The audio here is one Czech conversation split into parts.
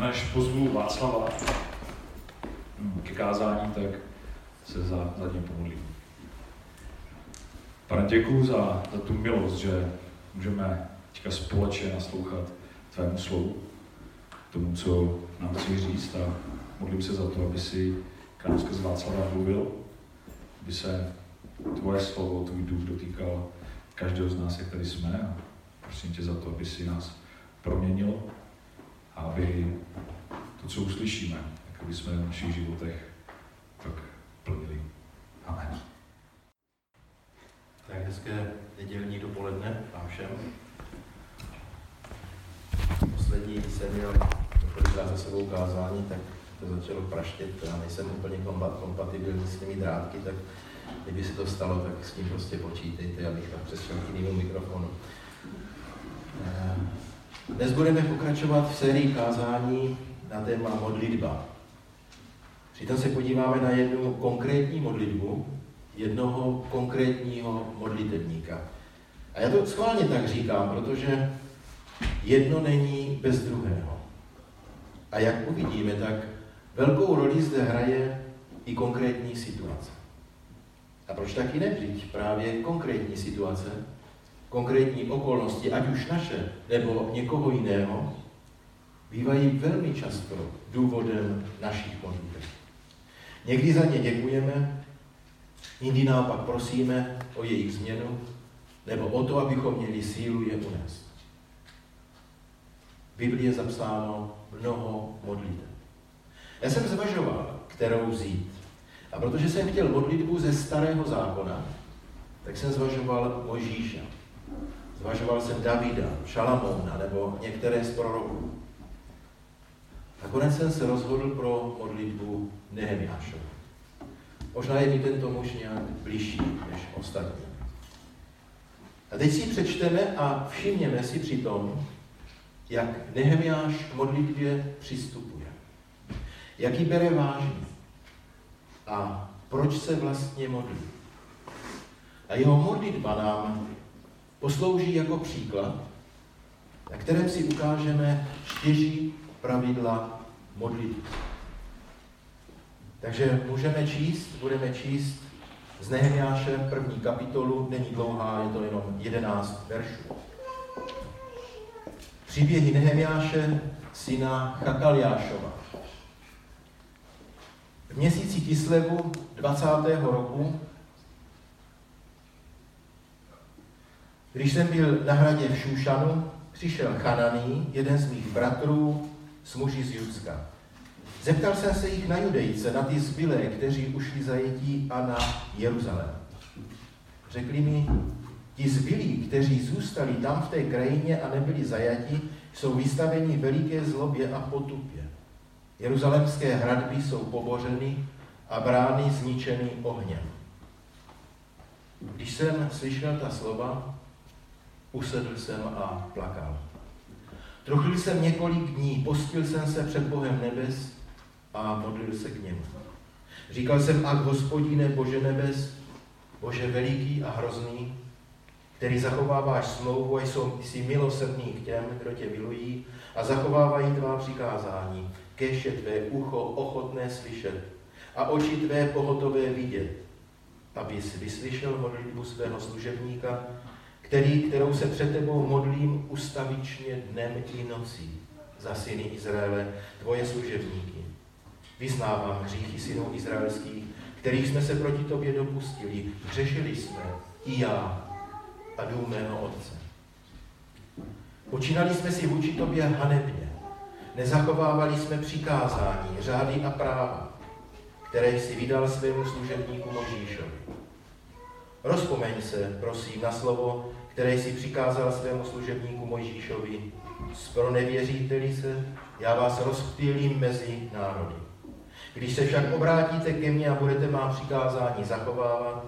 A než pozvu Václava ke kázání, tak se za, za ním pomodlím. Pane, děkuji za, za tu milost, že můžeme teďka společně naslouchat tvému slovu, tomu, co nám chci říct a modlím se za to, aby si k skrze Václava mluvil, aby se tvoje slovo, tvůj duch dotýkal každého z nás, jak tady jsme a prosím tě za to, aby si nás proměnil aby to, co uslyšíme, tak aby jsme v našich životech tak plnili. Amen. Tak hezké nedělní dopoledne vám všem. Poslední, jsem měl několikrát za sebou kázání, tak to začalo praštět. Já nejsem úplně kompatibilní s těmi drátky, tak kdyby se to stalo, tak s tím prostě počítejte, abych tam přešel k jinému mikrofonu. Dnes budeme pokračovat v sérii kázání na téma modlitba. Přitom se podíváme na jednu konkrétní modlitbu, jednoho konkrétního modlitebníka. A já to schválně tak říkám, protože jedno není bez druhého. A jak uvidíme, tak velkou roli zde hraje i konkrétní situace. A proč taky nevřít právě konkrétní situace, konkrétní okolnosti, ať už naše nebo někoho jiného, bývají velmi často důvodem našich modlitev. Někdy za ně děkujeme, jindy naopak prosíme o jejich změnu, nebo o to, abychom měli sílu je unést. V Biblii je zapsáno mnoho modlitev. Já jsem zvažoval, kterou vzít. A protože jsem chtěl modlitbu ze starého zákona, tak jsem zvažoval Možíša. Zvažoval jsem Davida, Šalamouna nebo některé z proroků. Nakonec jsem se rozhodl pro modlitbu Nehemiášovu. Možná je mi tento muž nějak blížší než ostatní. A teď si přečteme a všimněme si při tom, jak Nehemiáš k modlitbě přistupuje. Jak ji bere vážně. A proč se vlastně modlí. A jeho modlitba nám poslouží jako příklad, na kterém si ukážeme štěží pravidla modlitby. Takže můžeme číst, budeme číst z Nehemiáše první kapitolu, není dlouhá, je to jenom 11 veršů. Příběhy Nehemiáše, syna Chakaliášova. V měsíci Kislevu 20. roku, když jsem byl na hradě v Šušanu, přišel Chananý, jeden z mých bratrů, s muži z Judska. Zeptal jsem se jich na Judejce, na ty zbylé, kteří ušli zajetí a na Jeruzalém. Řekli mi, ti zbylí, kteří zůstali tam v té krajině a nebyli zajati, jsou vystaveni veliké zlobě a potupě. Jeruzalemské hradby jsou pobořeny a brány zničeny ohněm. Když jsem slyšel ta slova, usedl jsem a plakal. Trochlil jsem několik dní, postil jsem se před Bohem nebes a modlil se k němu. Říkal jsem, ak hospodine Bože nebes, Bože veliký a hrozný, který zachováváš smlouvu a jsou, jsi milosrdný k těm, kdo tě milují a zachovávají tvá přikázání, kež je tvé ucho ochotné slyšet a oči tvé pohotové vidět, abys vyslyšel modlitbu svého služebníka, který, kterou se před tebou modlím ustavičně dnem i nocí za syny Izraele, tvoje služebníky. Vyznávám hříchy synů izraelských, kterých jsme se proti tobě dopustili. Hřešili jsme, i já a dům mého otce. Počínali jsme si vůči tobě hanebně. Nezachovávali jsme přikázání, řády a práva, které jsi vydal svému služebníku Možíšovi. Rozpomeň se, prosím, na slovo, které jsi přikázal svému služebníku Mojžíšovi. Spronevěříte-li se, já vás rozptýlím mezi národy. Když se však obrátíte ke mně a budete má přikázání zachovávat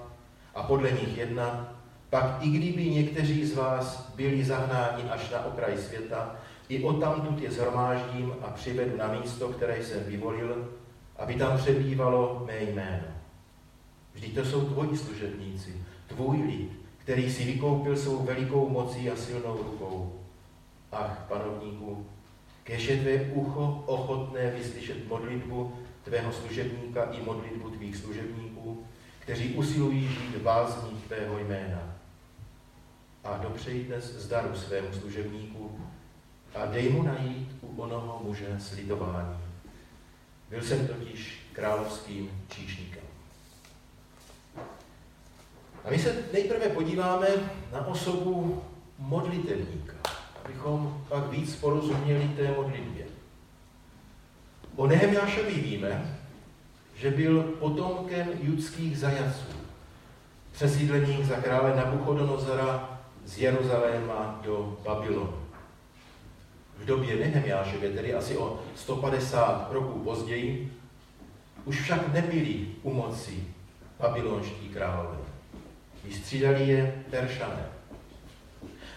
a podle nich jednat, pak i kdyby někteří z vás byli zahnáni až na okraj světa, i odtamtud je zhromáždím a přivedu na místo, které jsem vyvolil, aby tam přebývalo mé jméno. Vždyť to jsou tvoji služebníci, tvůj lid, který si vykoupil svou velikou mocí a silnou rukou. Ach, panovníku, kež je tvé ucho ochotné vyslyšet modlitbu tvého služebníka i modlitbu tvých služebníků, kteří usilují žít v bázní tvého jména. A dopřeji dnes zdaru svému služebníku a dej mu najít u onoho muže slitování. Byl jsem totiž královským číšníkem. A my se nejprve podíváme na osobu modlitevníka, abychom pak víc porozuměli té modlitbě. O Nehemjášovi víme, že byl potomkem judských zajaců, přesídlených za krále Nabuchodonozora z Jeruzaléma do Babylonu. V době Nehemjášově, tedy asi o 150 roků později, už však nebyli u moci babylonští králové. Vystřídali je Peršané.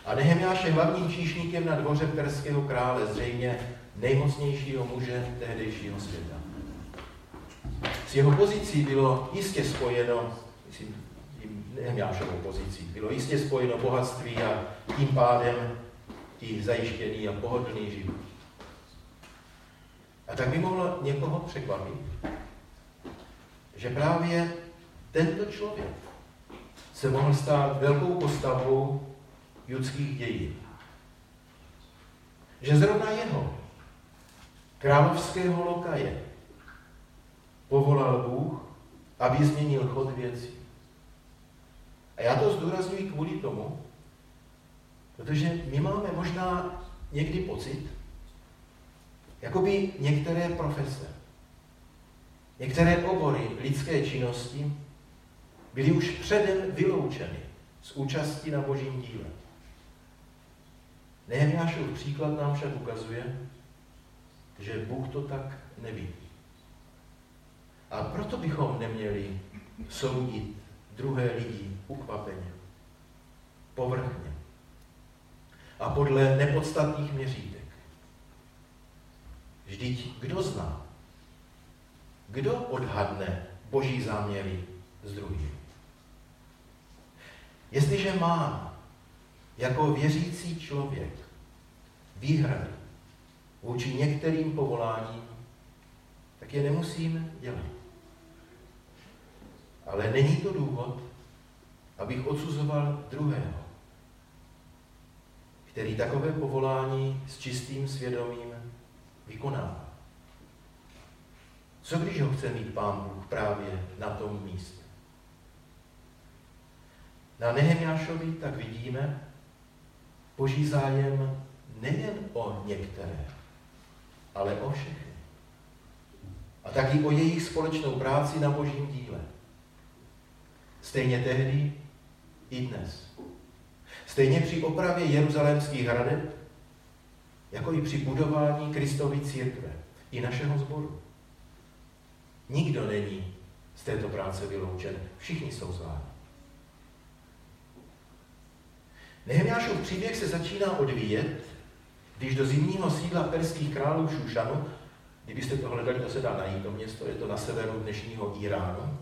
A Nehemjáš je hlavním číšníkem na dvoře perského krále, zřejmě nejmocnějšího muže tehdejšího světa. S jeho pozicí bylo jistě spojeno, myslím, Nehemjášovou pozicí, bylo jistě spojeno bohatství a tím pádem i zajištěný a pohodlný život. A tak by mohlo někoho překvapit, že právě tento člověk se mohl stát velkou postavou judských dějin. Že zrovna jeho, královského lokaje, povolal Bůh, aby změnil chod věcí. A já to zdůraznuju kvůli tomu, protože my máme možná někdy pocit, jako by některé profese, některé obory lidské činnosti byly už předem vyloučeny z účasti na božím díle. Nehemiášův příklad nám však ukazuje, že Bůh to tak nevidí. A proto bychom neměli soudit druhé lidi ukvapeně, povrchně a podle nepodstatných měřítek. Vždyť kdo zná? Kdo odhadne boží záměry s druhým? Jestliže má jako věřící člověk výhrady vůči některým povoláním, tak je nemusím dělat. Ale není to důvod, abych odsuzoval druhého, který takové povolání s čistým svědomím vykonává. Co když ho chce mít Pán Bůh právě na tom místě? Na Nehemiášovi tak vidíme boží zájem nejen o některé, ale o všechny. A taky o jejich společnou práci na božím díle. Stejně tehdy i dnes. Stejně při opravě jeruzalémských hradeb, jako i při budování Kristovy církve i našeho sboru. Nikdo není z této práce vyloučen. Všichni jsou zváni. Nehemiášův příběh se začíná odvíjet, když do zimního sídla perských králů Šušanu, kdybyste to hledali, to se dá najít, to město je to na severu dnešního Iránu,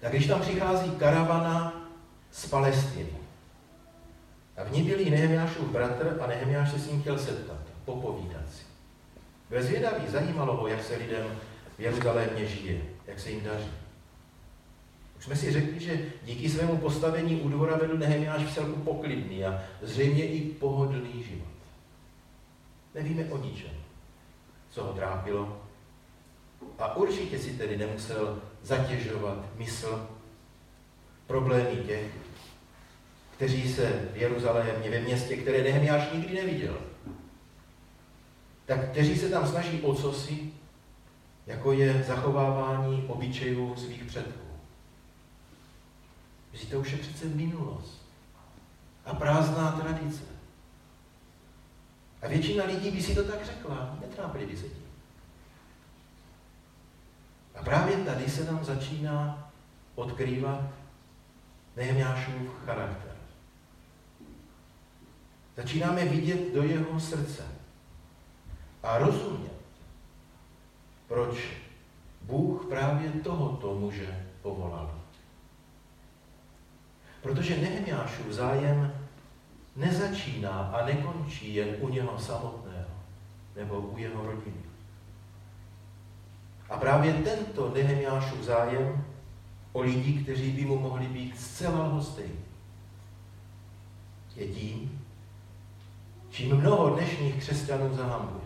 tak když tam přichází karavana z Palestiny, a v ní byl i Nehemiášův bratr a Nehemiáš se s ním chtěl setkat, popovídat si. Byl zvědavý, zajímalo ho, jak se lidem v Jeruzalémě žije, jak se jim daří. Jsme si řekli, že díky svému postavení u dvora vedl Nehemiáš v celku poklidný a zřejmě i pohodlný život. Nevíme o ničem, co ho trápilo. A určitě si tedy nemusel zatěžovat mysl problémy těch, kteří se v Jeruzalémě, ve městě, které Nehemiáš nikdy neviděl, tak kteří se tam snaží o cosi, jako je zachovávání obyčejů svých předků. Že to už je přece minulost a prázdná tradice. A většina lidí by si to tak řekla, netrápili by se tím. A právě tady se nám začíná odkrývat Nehemiášův charakter. Začínáme vidět do jeho srdce a rozumět, proč Bůh právě tohoto muže povolal. Protože Nehemiášův zájem nezačíná a nekončí jen u něho samotného. nebo u jeho rodiny. A právě tento Nehemiášův zájem o lidi, kteří by mu mohli být zcela lhostejní, je tím, čím mnoho dnešních křesťanů zahambuje.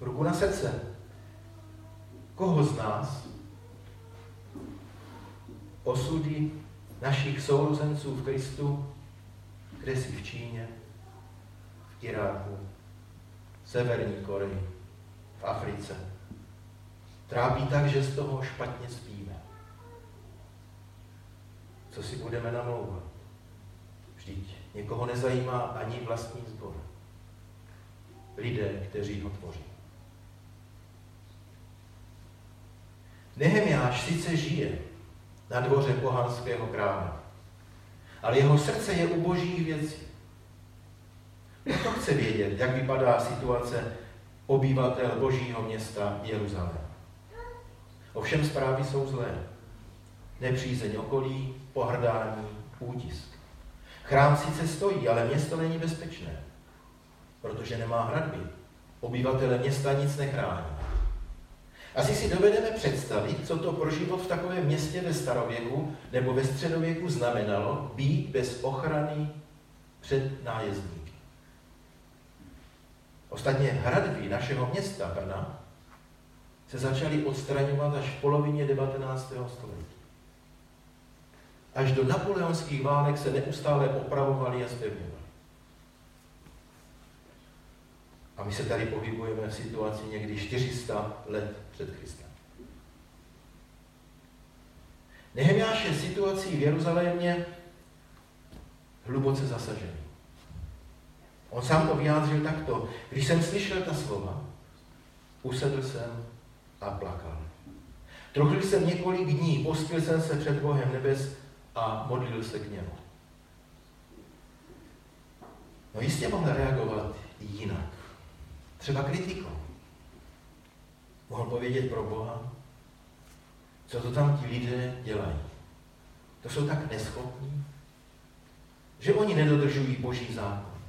Ruku na srdce. Koho z nás osudy našich sourozenců v Kristu, kde si v Číně, v Iráku, v Severní Koreji, v Africe, trápí tak, že z toho špatně spíme. Co si budeme namlouvat? Vždyť někoho nezajímá ani vlastní zbor. Lidé, kteří ho tvoří. Nehemiáš sice žije na dvoře pohanského krále, ale jeho srdce je u božích věcí. To chce vědět, jak vypadá situace obyvatel božího města Jeruzalém. Ovšem zprávy jsou zlé. Nepřízeň okolí, pohrdání, útisk. Chrám sice stojí, ale město není bezpečné, protože nemá hradby. Obyvatele města nic nechrání. Asi si dovedeme představit, co to pro život v takovém městě ve starověku nebo ve středověku znamenalo být bez ochrany před nájezdníky. Ostatně hradby našeho města Brna se začaly odstraňovat až v polovině 19. století. Až do napoleonských válek se neustále opravovaly a zpevňovaly. A my se tady pohybujeme v situaci někdy 400 let před Kristem. Nehemiáš je situací v Jeruzalémě hluboce zasažený. On sám to vyjádřil takto. Když jsem slyšel ta slova, usedl jsem a plakal. Trochl jsem několik dní, postil jsem se před Bohem nebes a modlil se k němu. No jistě mohl reagovat jinak. Třeba kritikou. Mohl povědět pro Boha, co to tam ti lidé dělají. To jsou tak neschopní, že oni nedodržují boží zákon.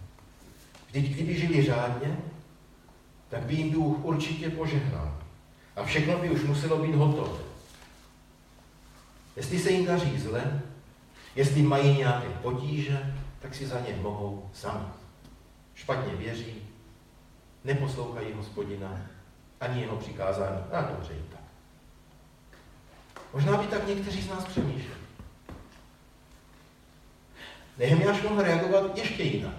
Vždyť kdyby žili řádně, tak by jim duch určitě požehnal. A všechno by už muselo být hotové. Jestli se jim daří zle, jestli mají nějaké potíže, tak si za ně mohou sami. Špatně věří, neposlouchají hospodina, ani jeho přikázání. A dobře i tak. Možná by tak někteří z nás přemýšleli. Nehemiáš mohl reagovat ještě jinak.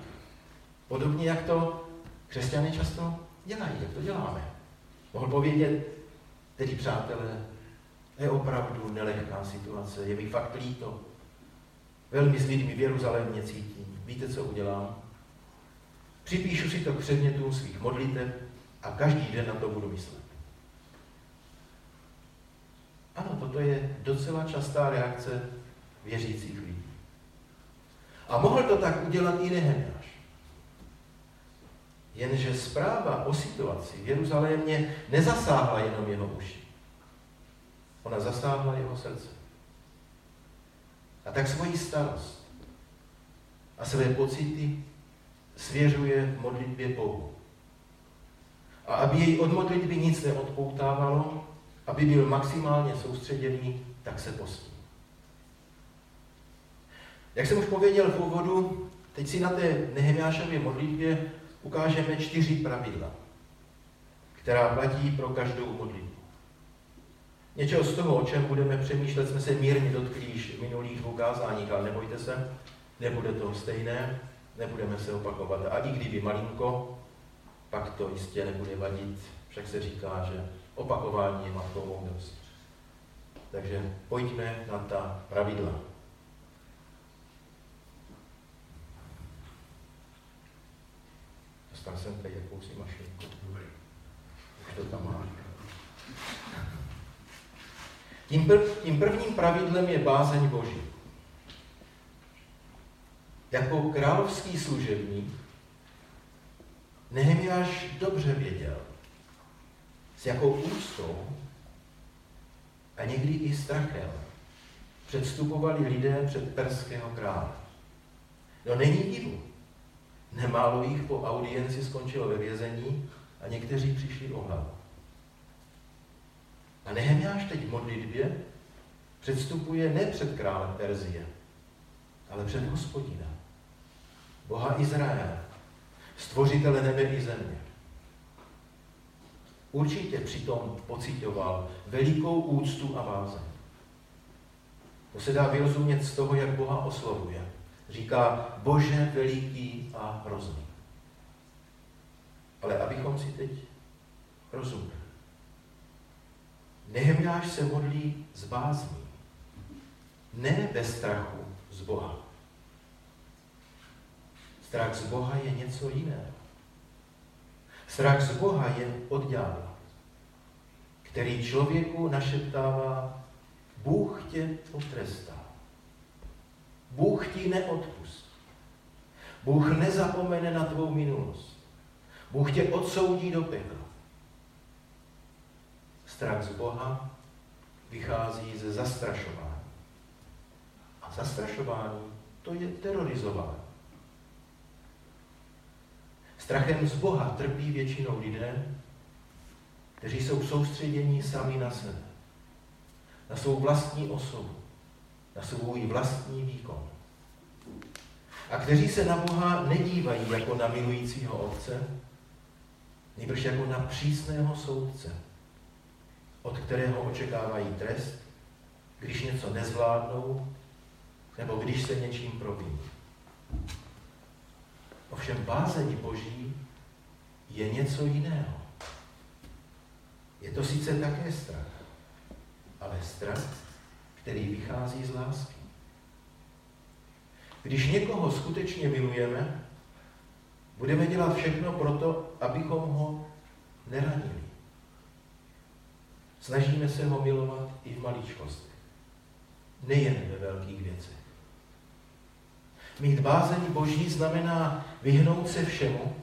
Podobně, jak to křesťané často dělají, jak to děláme. Mohl povědět, tedy přátelé, je opravdu nelehká situace, je mi fakt líto. Velmi s lidmi v Jeruzalémě cítím. Víte, co udělám? Připíšu si to k předmětům svých modlitev a každý den na to budu myslet. Ano, toto je docela častá reakce věřících lidí. A mohl to tak udělat i Nehemiáš. Jenže zpráva o situaci v Jeruzalémě nezasáhla jenom jeho uši. Ona zasáhla jeho srdce. A tak svoji starost a své pocity svěřuje v modlitbě Bohu. A aby jej od modlitby nic neodpoutávalo, aby byl maximálně soustředěný, tak se postí. Jak jsem už pověděl v úvodu, teď si na té Nehemiášově modlitbě ukážeme čtyři pravidla, která platí pro každou modlitbu. Něčeho z toho, o čem budeme přemýšlet, jsme se mírně dotkli již v minulých dvou ale nebojte se, nebude to stejné, nebudeme se opakovat. A i kdyby malinko, pak to jistě nebude vadit. Však se říká, že opakování je matkou moudrost. Takže pojďme na ta pravidla. Dostal jsem tady jakousi mašinku. Už to tam má. Tím, prv, tím prvním pravidlem je bázeň Boží. Jako královský služebník Nehemiáš dobře věděl, s jakou úctou a někdy i strachem předstupovali lidé před perského krále. No není divu, Nemálo jich po audienci skončilo ve vězení a někteří přišli o hlavu. A Nehemiáš teď v modlitbě předstupuje ne před králem Perzie, ale před hospodina, Boha Izraele, stvořitele nebe i země. Určitě přitom pocitoval velikou úctu a vázeň. To se dá vyrozumět z toho, jak Boha oslovuje. Říká Bože veliký a hrozný. Ale abychom si teď rozuměli. Nehemjáš se modlí z bázní, ne bez strachu z Boha. Strach z Boha je něco jiného. Strach z Boha je od ďábla, který člověku našeptává, Bůh tě potrestá. Bůh ti neodpustí. Bůh nezapomene na tvou minulost. Bůh tě odsoudí do pekla. Strach z Boha vychází ze zastrašování. A zastrašování to je terorizování. Strachem z Boha trpí většinou lidé, kteří jsou soustředění sami na sebe, na svou vlastní osobu, na svůj vlastní výkon. A kteří se na Boha nedívají jako na milujícího Otce, nejbrž jako na přísného soudce, od kterého očekávají trest, když něco nezvládnou, nebo když se něčím proviní. Ovšem bázení Boží je něco jiného. Je to sice také strach, ale strach, který vychází z lásky. Když někoho skutečně milujeme, budeme dělat všechno pro to, abychom ho neranili. Snažíme se ho milovat i v maličkostech, nejen ve velkých věcech. Mít bázeň Boží znamená vyhnout se všemu,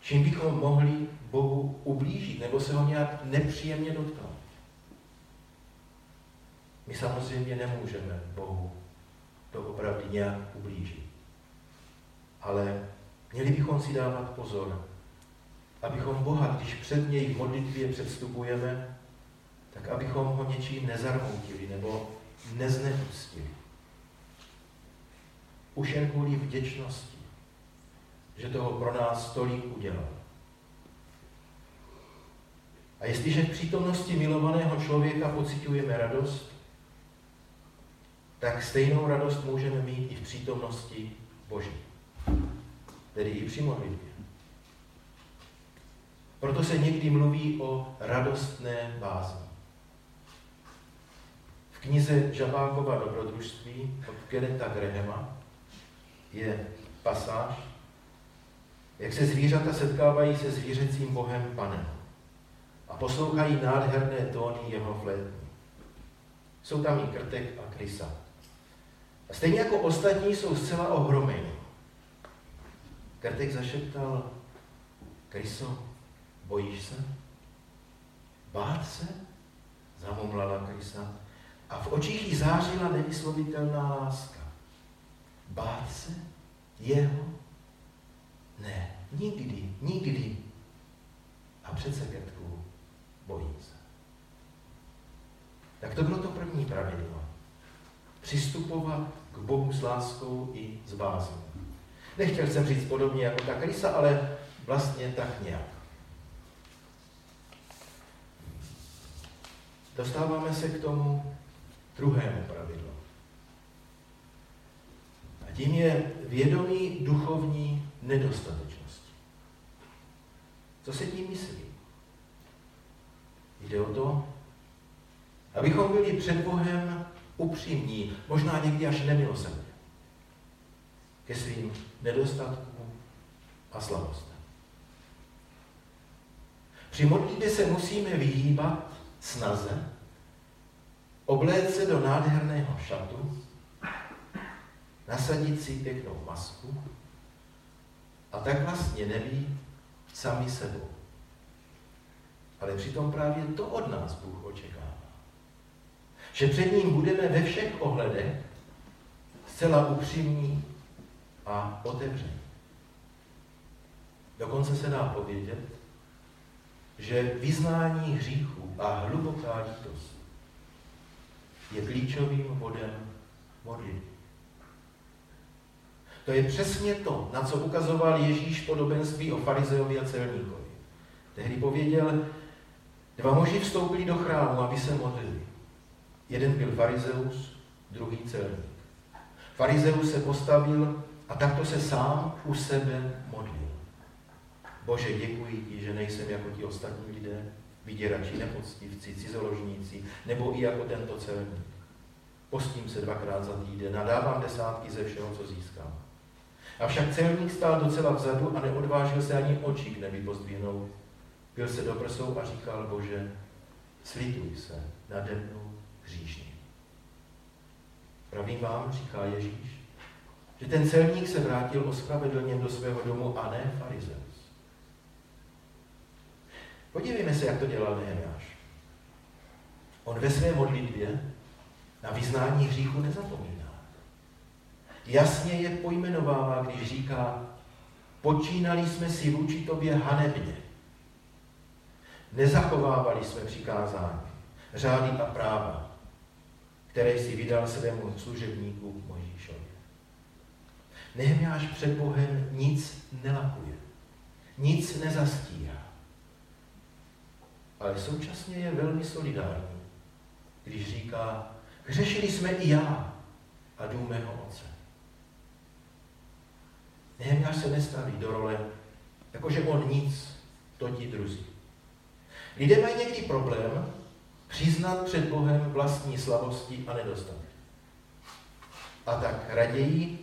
čím bychom mohli Bohu ublížit nebo se ho nějak nepříjemně dotknout. My samozřejmě nemůžeme Bohu to opravdu nějak ublížit. Ale měli bychom si dávat pozor, abychom Boha, když před něj v modlitbě předstupujeme, tak abychom ho něčím nezarmoutili nebo neznepustili. Už jen kvůli vděčnosti, že toho pro nás tolik udělal. A jestliže v přítomnosti milovaného člověka pocitujeme radost, tak stejnou radost můžeme mít i v přítomnosti Boží. Tedy i při modlitbě. Proto se někdy mluví o radostné bázni. V knize Žabákova dobrodružství od Keneta Grahama je pasáž, jak se zvířata setkávají se zvířecím bohem panem a poslouchají nádherné tóny jeho flétní. Jsou tam i krtek a krysa. A stejně jako ostatní jsou zcela ohromeni. Krtek zašeptal, Kryso, bojíš se? Bát se? Zamumlala Krysa. A v očích jí zářila nevyslovitelná láska. Bát se? Jeho? Ne, nikdy, nikdy. A přece Krtku, bojí se. Tak to bylo to první pravidlo přistupovat k Bohu s láskou i s bázní. Nechtěl jsem říct podobně jako ta krysa, ale vlastně tak nějak. Dostáváme se k tomu druhému pravidlu. Tím je vědomí duchovní nedostatečnosti. Co se tím myslí? Jde o to, abychom byli před Bohem upřímní, možná někdy až nemilosrdně ke svým nedostatkům a slabostem. Při modlitbě se musíme vyhýbat snaze, obléct se do nádherného šatu, nasadit si pěknou masku a tak vlastně neví sami sebou. Ale přitom právě to od nás Bůh očekává že před ním budeme ve všech ohledech zcela upřímní a otevření. Dokonce se dá povědět, že vyznání hříchu a hluboká lítost je klíčovým bodem modlitby. To je přesně to, na co ukazoval Ježíš podobenství o farizeovi a celníkovi. Tehdy pověděl, dva muži vstoupili do chrámu, aby se modlili. Jeden byl farizeus, druhý celník. Farizeus se postavil a takto se sám u sebe modlil. Bože, děkuji ti, že nejsem jako ti ostatní lidé, vyděrači, nepoctivci, cizoložníci, nebo i jako tento celník. Postím se dvakrát za týden a dávám desátky ze všeho, co získám. Avšak celník stál docela vzadu a neodvážil se ani oči k nebi pozdvihnout. Byl se do prsou a říkal, Bože, slituj se nade mnou hříšně. Pravím vám, říká Ježíš, že ten celník se vrátil ospravedlněn do svého domu a ne farizeus. Podívejme se, jak to dělal Nehemiáš. On ve své modlitbě na vyznání hříchu nezapomíná. Jasně je pojmenovává, když říká, počínali jsme si vůči tobě hanebně. Nezachovávali jsme přikázání, řády a práva, které si vydal svému služebníku Mojžíšovi. Nehemiáš před Bohem nic nelakuje, nic nezastírá, ale současně je velmi solidární, když říká, hřešili jsme i já a dům mého otce. Nehemiáš se nestaví do role, jakože on nic, to ti druzí. Lidé mají někdy problém přiznat před Bohem vlastní slabosti a nedostatky. A tak raději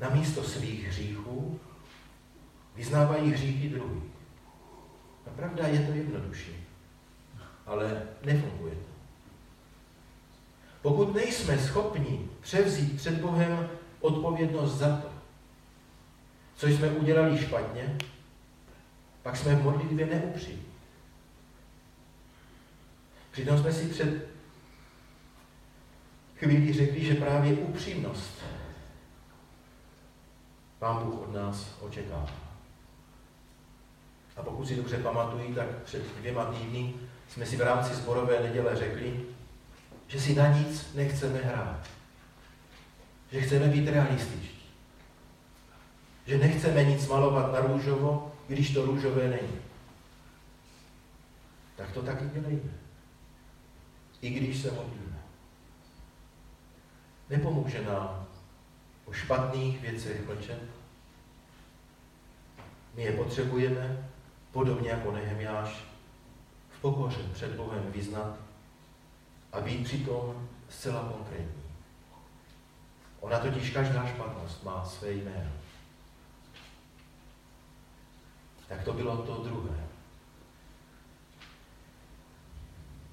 na místo svých hříchů vyznávají hříchy druhých. A pravda je to jednodušší, ale nefunguje to. Pokud nejsme schopni převzít před Bohem odpovědnost za to, co jsme udělali špatně, pak jsme v modlitbě neupřímní. Přitom jsme si před chvíli řekli, že právě upřímnost Pán Bůh od nás očekává. A pokud si dobře pamatují, tak před dvěma týdny jsme si v rámci zborové neděle řekli, že si na nic nechceme hrát. Že chceme být realističtí. Že nechceme nic malovat na růžovo, když to růžové není. Tak to taky dělejme. I když se modlíme. Nepomůže nám o špatných věcech mlčet. My je potřebujeme, podobně jako Nehemiáš, v pokoře před Bohem vyznat a být přitom zcela konkrétní. Ona totiž každá špatnost má své jméno. Tak to bylo to druhé.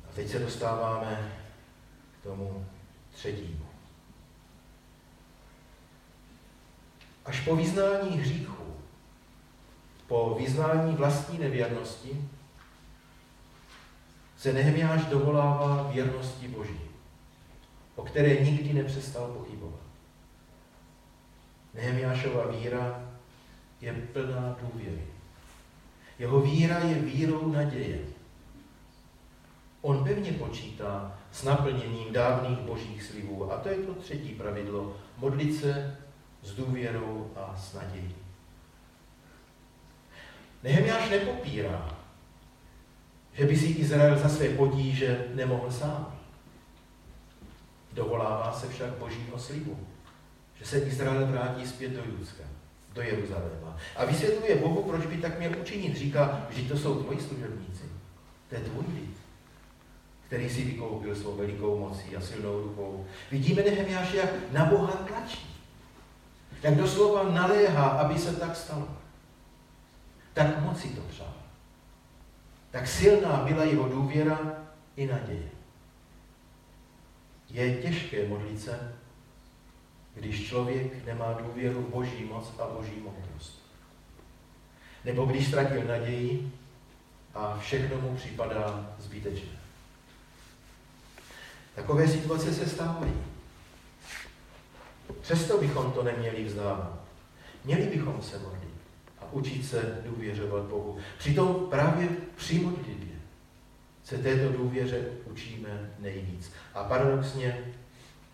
A teď se dostáváme k tomu třetímu. Až po vyznání hříchu, po vyznání vlastní nevěrnosti, se Nehemiáš dovolává věrnosti Boží, o které nikdy nepřestal pochybovat. Nehemiášova víra je plná důvěry. Jeho víra je vírou naděje. On pevně počítá s naplněním dávných božích slibů. A to je to třetí pravidlo. Modlit se s důvěrou a s nadějí. Nehemiáš nepopírá, že by si Izrael za své potíže nemohl sám. Dovolává se však božího slibu, že se Izrael vrátí zpět do Judska, do Jeruzaléma. A vysvětluje Bohu, proč by tak měl učinit. Říká, že to jsou tvoji služebníci. To je tvůj lid, který si vykoupil svou velikou mocí a silnou rukou. Vidíme Nehemiáše, jak na Boha tlačí. Jak doslova naléhá, aby se tak stalo. Tak moc si to přál. Tak silná byla jeho důvěra i naděje. Je těžké modlit se, když člověk nemá důvěru v boží moc a boží moudrost. Nebo když ztratil naději a všechno mu připadá zbytečné. Takové situace se stávají. Přesto bychom to neměli vzdávat. Měli bychom se modlit. a učit se důvěřovat Bohu. Přitom právě při modlitbě se této důvěře učíme nejvíc. A paradoxně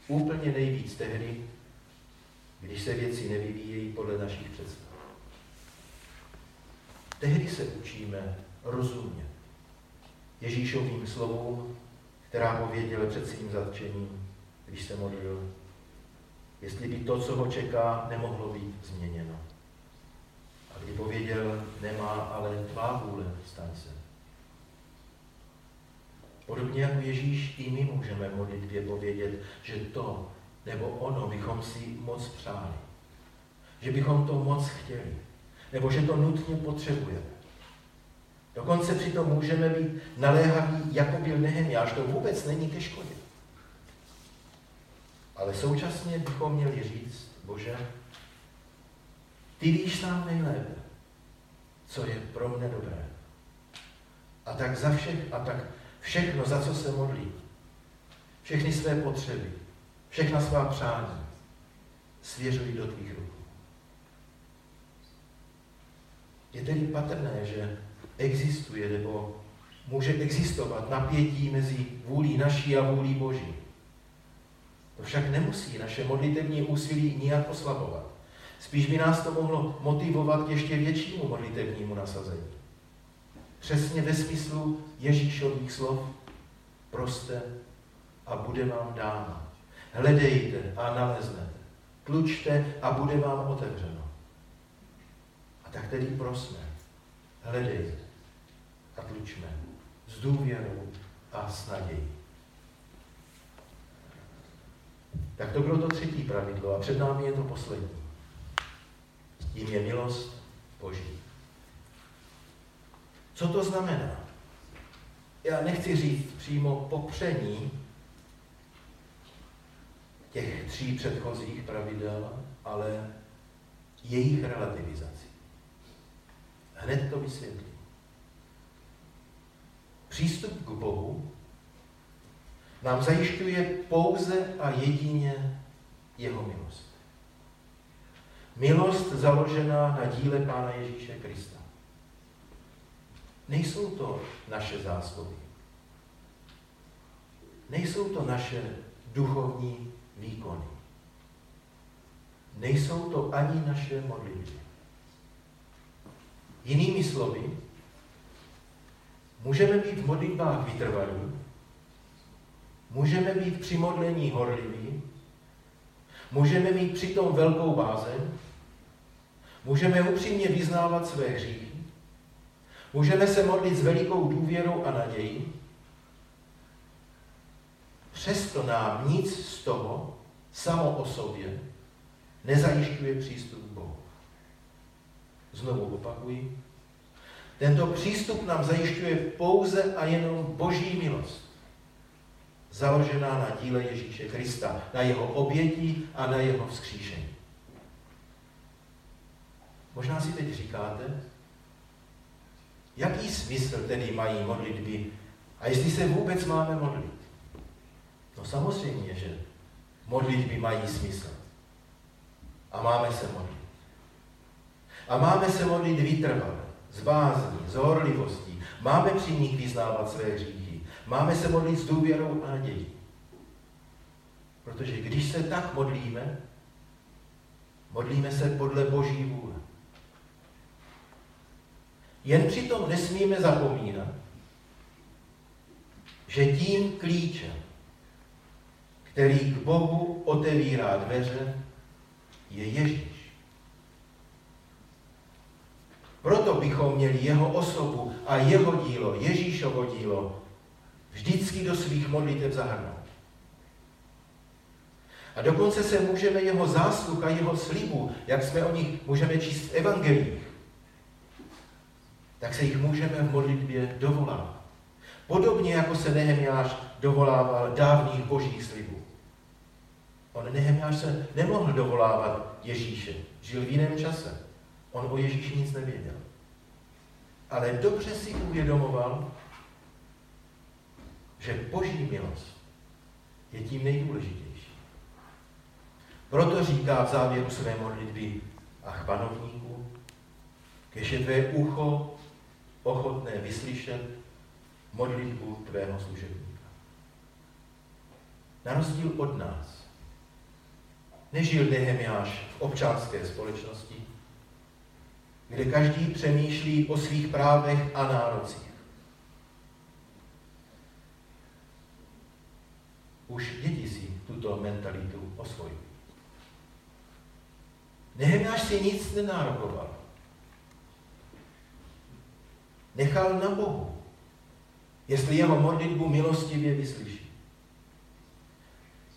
úplně nejvíc tehdy, když se věci nevyvíjejí podle našich představ. Tehdy se učíme rozumně Ježíšovým slovům, která pověděl před svým zatčením, když se modlil, jestli by to, co ho čeká, nemohlo být změněno. A kdy pověděl, nemá, ale tvá vůle, staň se. Podobně jako Ježíš, i my můžeme modlitbě povědět, že to nebo ono bychom si moc přáli. Že bychom to moc chtěli. Nebo že to nutně potřebujeme. Dokonce přitom můžeme být naléhaví, jako byl Nehemiáš. To vůbec není ke škodě. Ale současně bychom měli říct, Bože, ty víš sám nejlépe, co je pro mne dobré. A tak za všech, a tak všechno, za co se modlí, všechny své potřeby, všechna svá přání, svěřují do tvých rukou. Je tedy patrné, že existuje nebo může existovat napětí mezi vůlí naší a vůlí Boží. To však nemusí naše modlitevní úsilí nijak oslabovat. Spíš by nás to mohlo motivovat k ještě většímu modlitevnímu nasazení. Přesně ve smyslu Ježíšových slov proste a bude vám dáno. Hledejte a naleznete. Tlučte a bude vám otevřeno. A tak tedy prosme, hledejte a tlučme s důvěrou a s nadějí. Tak to bylo to třetí pravidlo a před námi je to poslední. Jím je milost Boží. Co to znamená? Já nechci říct přímo popření těch tří předchozích pravidel, ale jejich relativizaci. Hned to vysvětlím. Přístup k Bohu nám zajišťuje pouze a jedině jeho milost. Milost založená na díle Pána Ježíše Krista. Nejsou to naše zásluhy. Nejsou to naše duchovní výkony. Nejsou to ani naše modlitby. Jinými slovy, můžeme být v modlitbách vytrvalí, můžeme být při modlení horliví, můžeme mít přitom velkou bázeň, můžeme upřímně vyznávat své hříchy, můžeme se modlit s velikou důvěrou a nadějí, přesto nám nic z toho samo o sobě nezajišťuje přístup k Bohu. Znovu opakuji, tento přístup nám zajišťuje pouze a jenom boží milost, založená na díle Ježíše Krista, na jeho obětí a na jeho vzkříšení. Možná si teď říkáte, jaký smysl tedy mají modlitby a jestli se vůbec máme modlit. No samozřejmě, že modlitby mají smysl. A máme se modlit. A máme se modlit vytrvale, z bázní, z horlivostí. Máme při nich vyznávat své hříchy. Máme se modlit s důvěrou a nadějí. Protože když se tak modlíme, modlíme se podle Boží vůle. Jen přitom nesmíme zapomínat, že tím klíčem, který k Bohu otevírá dveře, je Ježíš. Proto bychom měli jeho osobu a jeho dílo, Ježíšovo dílo, vždycky do svých modlitev zahrnout. A dokonce se můžeme jeho zásluh a jeho slibu, jak jsme o nich můžeme číst v evangelích, tak se jich můžeme v modlitbě dovolávat. Podobně jako se Nehemiáš dovolával dávných božích slibů. On Nehemiáš se nemohl dovolávat Ježíše. Žil v jiném čase. On o Ježíši nic nevěděl. Ale dobře si uvědomoval, že boží milost je tím nejdůležitější. Proto říká v závěru své modlitby, ach panovníku, Kež je tvé ucho ochotné vyslyšet modlitbu tvého služebníka. Na rozdíl od nás nežil Nehemiáš v občanské společnosti, kde každý přemýšlí o svých právech a nárocích. Už děti si tuto mentalitu osvojují. Nehemiáš si nic nenárokoval. Nechal na Bohu, jestli jeho modlitbu milostivě vyslyší.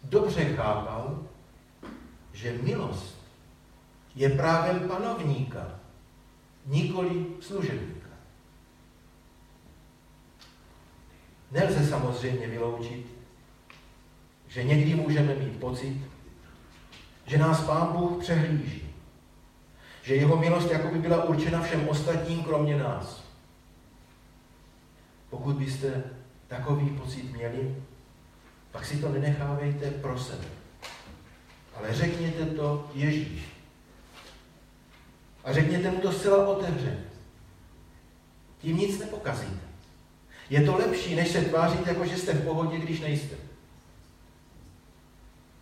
Dobře chápal, že milost je právem panovníka, nikoli služebníka. Nelze samozřejmě vyloučit, že někdy můžeme mít pocit, že nás Pán Bůh přehlíží. Že jeho milost jako by byla určena všem ostatním, kromě nás. Pokud byste takový pocit měli, pak si to nenechávejte pro sebe. Ale řekněte to Ježíš. A řekněte mu to zcela otevřeně. Tím nic nepokazíte. Je to lepší, než se tvářit, jako že jste v pohodě, když nejste.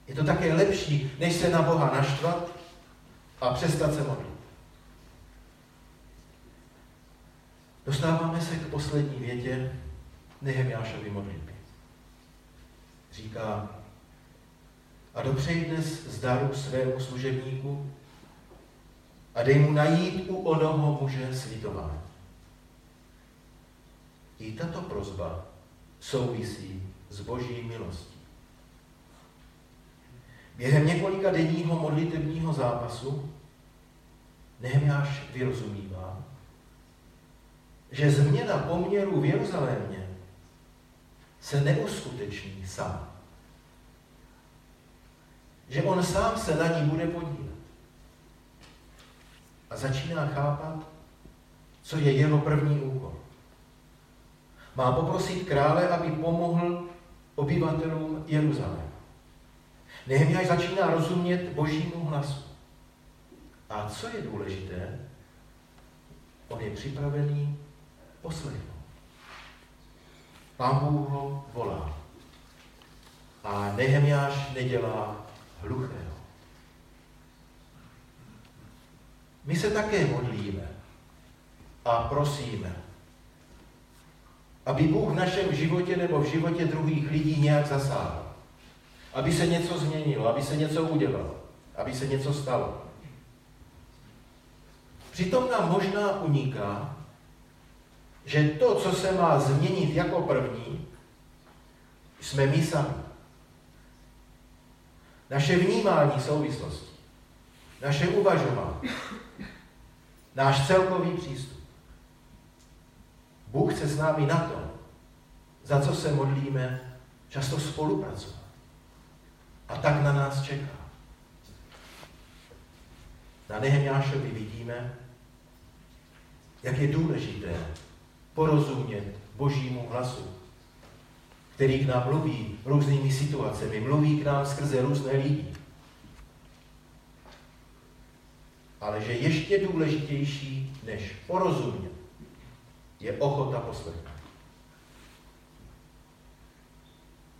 Je to také lepší, než se na Boha naštvat a přestat se modlit. Dostáváme se k poslední větě Nehemiášovy modlitby. Říká, a dopřej dnes z daru svému služebníku a dej mu najít u onoho muže slitování. I tato prozba souvisí s boží milostí. Během několika denního modlitebního zápasu Nehemiáš vyrozumívá, že změna poměru v Jeruzalémě se neuskuteční sám. Že on sám se na ní bude podílet. A začíná chápat, co je jeho první úkol. Má poprosit krále, aby pomohl obyvatelům Jeruzaléma. Nehemiáš začíná rozumět božímu hlasu. A co je důležité, on je připravený poslechnout. Pán Bůh ho volá. A Nehemiáš nedělá hluchého. My se také modlíme a prosíme, aby Bůh v našem životě nebo v životě druhých lidí nějak zasáhl aby se něco změnilo, aby se něco udělalo, aby se něco stalo. Přitom nám možná uniká, že to, co se má změnit jako první, jsme my sami. Naše vnímání souvislosti, naše uvažování, náš celkový přístup. Bůh chce s námi na to, za co se modlíme, často spolupracovat. A tak na nás čeká. Na Nehemiášovi vidíme, jak je důležité porozumět božímu hlasu, který k nám mluví různými situacemi, mluví k nám skrze různé lidi. Ale že ještě důležitější než porozumět je ochota poslechnout.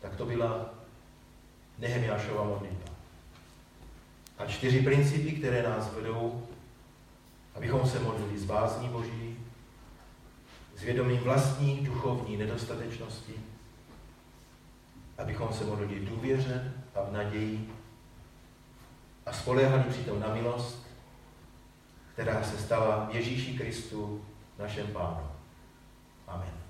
Tak to byla Nehemiášova modlitba. A čtyři principy, které nás vedou, abychom se modlili z bázní Boží, s vědomím vlastní duchovní nedostatečnosti, abychom se modlili důvěře a v naději a spoléhali přitom na milost, která se stala Ježíši Kristu, našem Pánu. Amen.